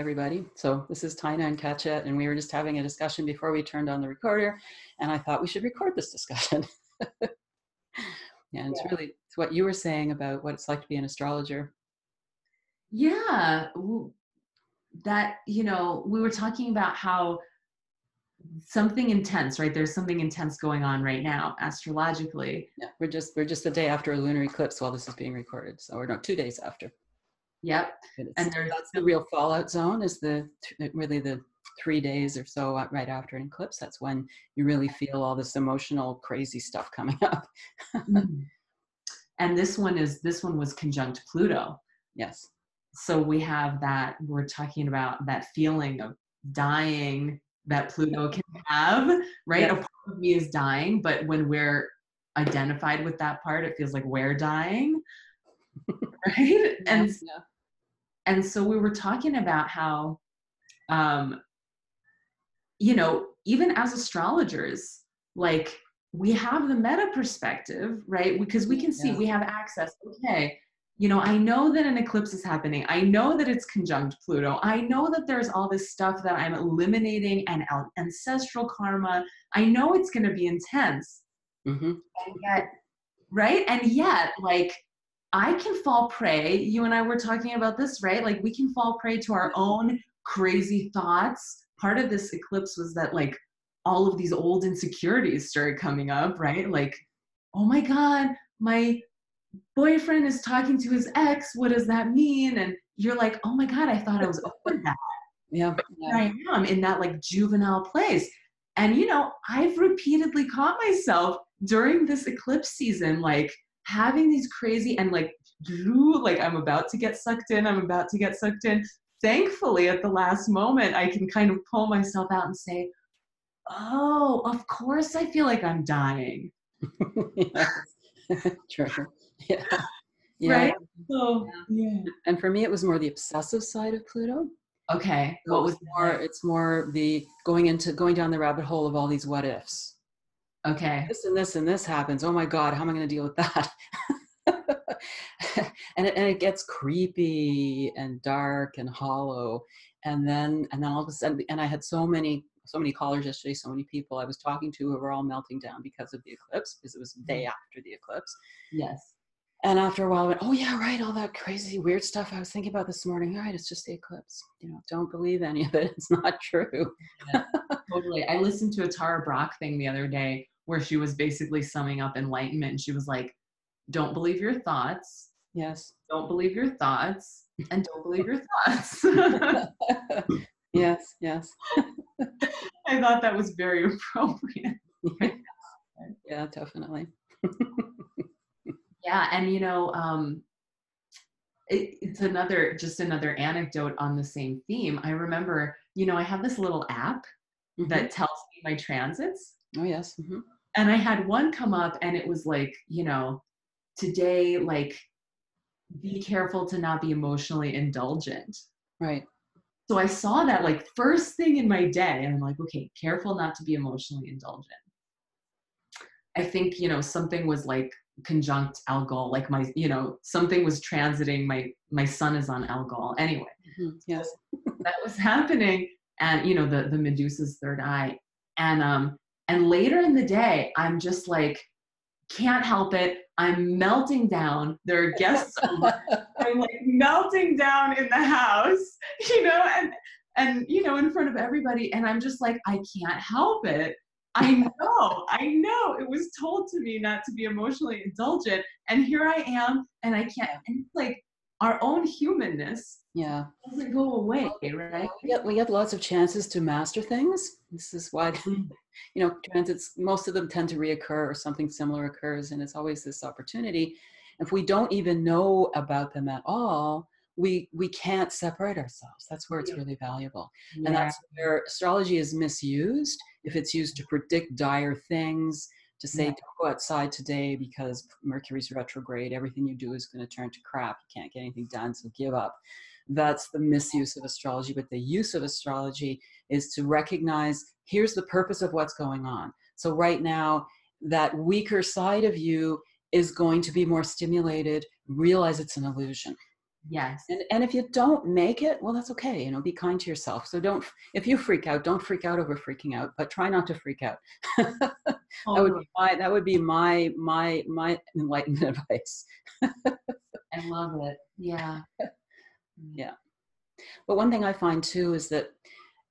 everybody. So this is Tina and Katja, and we were just having a discussion before we turned on the recorder, and I thought we should record this discussion. yeah, and it's really it's what you were saying about what it's like to be an astrologer. Yeah, that you know, we were talking about how something intense, right? There's something intense going on right now astrologically. Yeah, we're just we're just a day after a lunar eclipse while this is being recorded, so we're not two days after. Yep. And that's the real fallout zone is the really the three days or so right after an eclipse. That's when you really feel all this emotional, crazy stuff coming up. mm. And this one is this one was conjunct Pluto. Yes. So we have that we're talking about that feeling of dying that Pluto can have, right? Yes. A part of me is dying, but when we're identified with that part, it feels like we're dying. right? And yeah and so we were talking about how um you know even as astrologers like we have the meta perspective right? Because we can see yeah. we have access. Okay you know i know that an eclipse is happening. I know that it's conjunct pluto. I know that there's all this stuff that i'm eliminating and ancestral karma. I know it's going to be intense. Mm-hmm. and yet right? And yet like I can fall prey. You and I were talking about this, right? Like we can fall prey to our own crazy thoughts. Part of this eclipse was that like all of these old insecurities started coming up, right? Like, oh my God, my boyfriend is talking to his ex. What does that mean? And you're like, oh my God, I thought I was over that. Yeah. yeah. I am in that like juvenile place. And you know, I've repeatedly caught myself during this eclipse season, like having these crazy and like like i'm about to get sucked in i'm about to get sucked in thankfully at the last moment i can kind of pull myself out and say oh of course i feel like i'm dying true yeah yeah. Right? So, yeah. And for me, it was more the obsessive side of Pluto. Okay. So what was more? It's more the going into going down the rabbit hole of all these what ifs. Okay. This and this and this happens. Oh my God, how am I going to deal with that? and, it, and it gets creepy and dark and hollow. And then, and then all of a sudden, and I had so many, so many callers yesterday, so many people I was talking to who were all melting down because of the eclipse, because it was the day mm-hmm. after the eclipse. Yes. And after a while, I went, oh yeah, right, all that crazy weird stuff I was thinking about this morning. All right, it's just the eclipse. You know, don't believe any of it. It's not true. yeah, totally. I listened to a Tara Brach thing the other day where she was basically summing up enlightenment. And she was like don't believe your thoughts. Yes. Don't believe your thoughts and don't believe your thoughts. Yes yes. I thought that was very appropriate. Yeah definitely. Yeah and you know um it, it's another just another anecdote on the same theme. I remember you know i have this little app mm-hmm. that tells me my transits oh yes mm-hmm and I had one come up and it was like, you know, today, like, be careful to not be emotionally indulgent. Right. So I saw that like first thing in my day, and I'm like, okay, careful not to be emotionally indulgent. I think, you know, something was like conjunct Algol, like my, you know, something was transiting. My my sun is on Algol. Anyway, mm-hmm. yes, that was happening, and you know, the the Medusa's third eye, and um, and later in the day, I'm just like, can't help it. I'm melting down. There are guests. I'm like melting down in the house, you know, and and you know, in front of everybody. And I'm just like, I can't help it. I know, I know. It was told to me not to be emotionally indulgent, and here I am, and I can't. And like our own humanness yeah. doesn't go away right? we get, we get lots of chances to master things. This is why mm. you know transits most of them tend to reoccur or something similar occurs and it's always this opportunity. If we don't even know about them at all we we can't separate ourselves. That's where it's really valuable. Yeah. and that's where astrology is misused. If it's used to predict dire things to say yeah. don't go outside today because mercury's retrograde everything you do is going to turn to crap you can't get anything done so give up that's the misuse of astrology. But the use of astrology is to recognize here's the purpose of what's going on. So, right now, that weaker side of you is going to be more stimulated, realize it's an illusion. Yes. And, and if you don't make it, well, that's okay. You know, be kind to yourself. So don't, if you freak out, don't freak out over freaking out, but try not to freak out. that would be oh. my, that would be my, my, my enlightenment advice. I love it. Yeah. Mm. Yeah. But one thing I find too is that,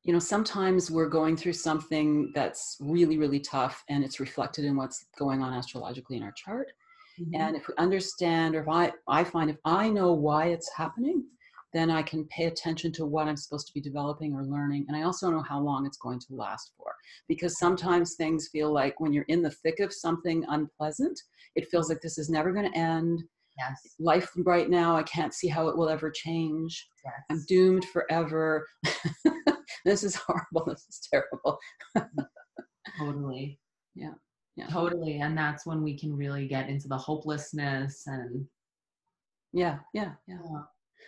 you know, sometimes we're going through something that's really, really tough and it's reflected in what's going on astrologically in our chart. Mm-hmm. And if we understand, or if I, I find if I know why it's happening, then I can pay attention to what I'm supposed to be developing or learning. And I also know how long it's going to last for. Because sometimes things feel like when you're in the thick of something unpleasant, it feels like this is never going to end. Yes. Life right now, I can't see how it will ever change. Yes. I'm doomed forever. this is horrible. This is terrible. totally. Yeah. Yeah. Totally. And that's when we can really get into the hopelessness and yeah, yeah, yeah. yeah.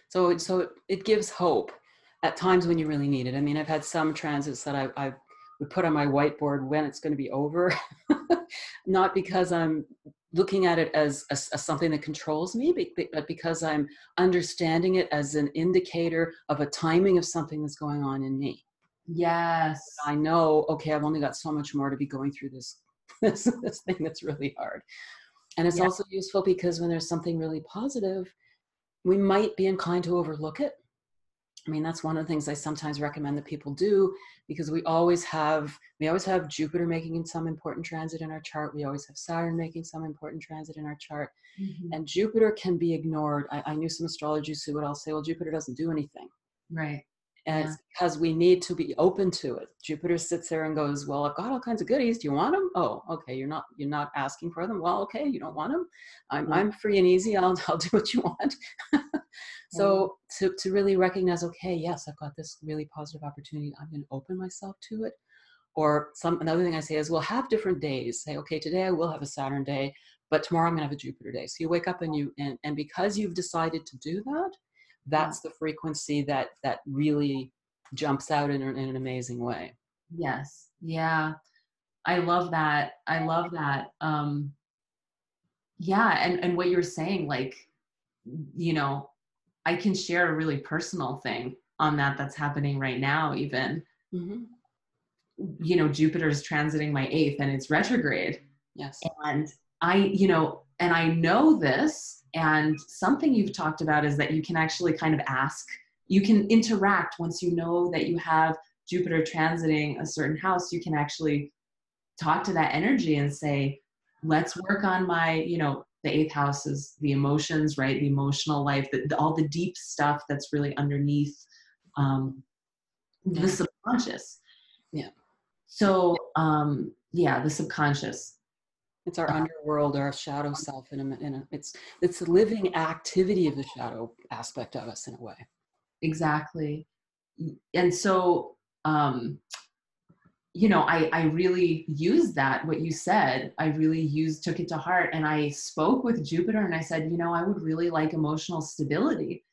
So so it gives hope at times when you really need it. I mean, I've had some transits that I, I would put on my whiteboard when it's going to be over, not because I'm looking at it as, as, as, something that controls me, but because I'm understanding it as an indicator of a timing of something that's going on in me. Yes. I know, okay, I've only got so much more to be going through this this, this thing that's really hard. And it's yeah. also useful because when there's something really positive, we might be inclined to overlook it. I mean, that's one of the things I sometimes recommend that people do because we always have we always have Jupiter making some important transit in our chart. We always have Saturn making some important transit in our chart. Mm-hmm. And Jupiter can be ignored. I, I knew some astrologers who would all say, well, Jupiter doesn't do anything. Right and yeah. it's uh-huh. because we need to be open to it. Jupiter sits there and goes well i've got all kinds of goodies. Do you want them oh okay you're not you're not asking for them. Well okay you don't want them i'm, yeah. I'm free and easy. I'll, I'll do what you want. So yeah. to, to really recognize okay yes i've got this really positive opportunity. I'm going to open myself to it. Or some another thing i say is we'll have different days. Say okay today i will have a saturn day but tomorrow i'm going to have a jupiter day. So you wake up and you and, and because you've decided to do that that's the frequency that that really jumps out in, in an amazing way. Yes. Yeah. I love that. I love that. Um yeah and and what you're saying like you know i can share a really personal thing on that that's happening right now even. Mm-hmm. you know jupiter's transiting my eighth and it's retrograde. Yes. And i you know and i know this and something you've talked about is that you can actually kind of ask, you can interact once you know that you have Jupiter transiting a certain house, you can actually talk to that energy and say, let's work on my, you know, the eighth house is the emotions, right? The emotional life, the, all the deep stuff that's really underneath um, the subconscious. Yeah. So, um, yeah, the subconscious. It's our underworld, our shadow self, in a, in a, it's it's the living activity of the shadow aspect of us in a way. Exactly, and so um, you know, I I really used that what you said. I really used took it to heart, and I spoke with Jupiter, and I said, you know, I would really like emotional stability.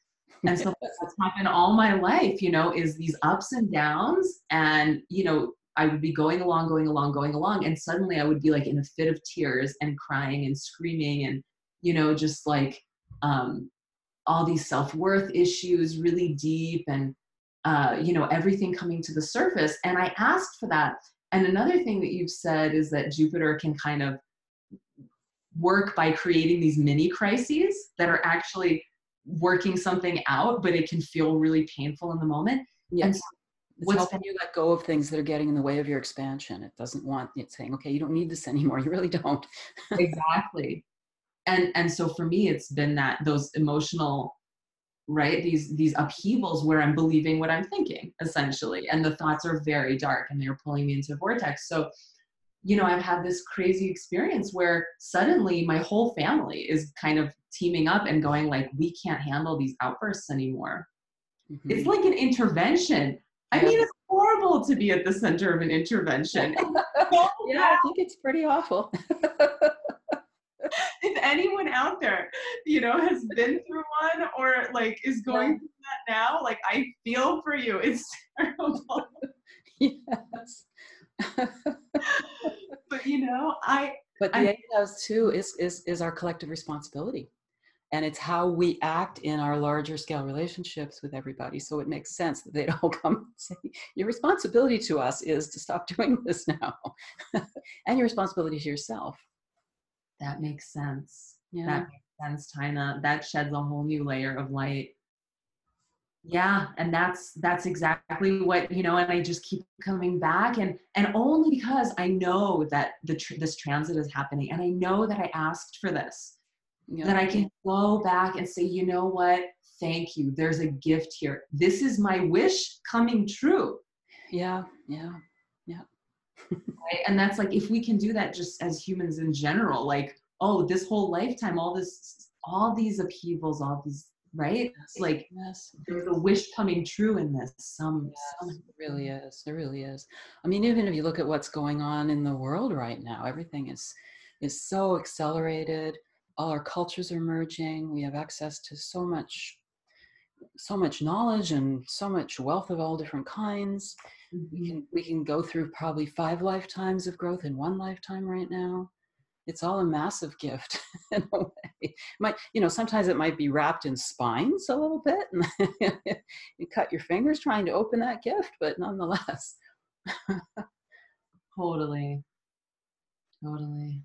And so that's happened all my life, you know, is these ups and downs, and you know, I would be going along, going along, going along, and suddenly I would be like in a fit of tears and crying and screaming and, you know, just like um, all these self worth issues really deep and, uh, you know, everything coming to the surface. And I asked for that. And another thing that you've said is that Jupiter can kind of work by creating these mini crises that are actually working something out, but it can feel really painful in the moment. Yes. And so it's What's helping you let go of things that are getting in the way of your expansion. It doesn't want it saying, okay, you don't need this anymore. You really don't. exactly. And and so for me, it's been that those emotional, right? These these upheavals where I'm believing what I'm thinking, essentially. And the thoughts are very dark and they're pulling me into a vortex. So, you know, I've had this crazy experience where suddenly my whole family is kind of teaming up and going like, we can't handle these outbursts anymore. Mm-hmm. It's like an intervention I mean, it's horrible to be at the center of an intervention. yeah, I think it's pretty awful. if anyone out there, you know, has been through one or like is going yeah. through that now, like I feel for you. It's terrible. yes. but you know, I but the eighth house too is is is our collective responsibility and it's how we act in our larger scale relationships with everybody so it makes sense that they'd all come and say your responsibility to us is to stop doing this now and your responsibility to yourself. That makes sense. Yeah. that makes sense tina. That sheds a whole new layer of light. Yeah and that's that's exactly what you know and i just keep coming back and and only because i know that the tr- this transit is happening and i know that i asked for this yeah. that I can go back and say, you know what? Thank you. There's a gift here. This is my wish coming true. Yeah, yeah, yeah. right? And that's like if we can do that just as humans in general, like, oh, this whole lifetime, all this, all these upheavals, all these right? Yes, like yes. there's a wish coming true in this. Some, yes, some it really is. There really is. I mean, even if you look at what's going on in the world right now, everything is is so accelerated all our cultures are merging. We have access to so much so much knowledge and so much wealth of all different kinds. Mm-hmm. we can we can go through probably five lifetimes of growth in one lifetime right now. It's all a massive gift in a way. Might you know sometimes it might be wrapped in spines a little bit and you cut your fingers trying to open that gift but nonetheless. Totally. Totally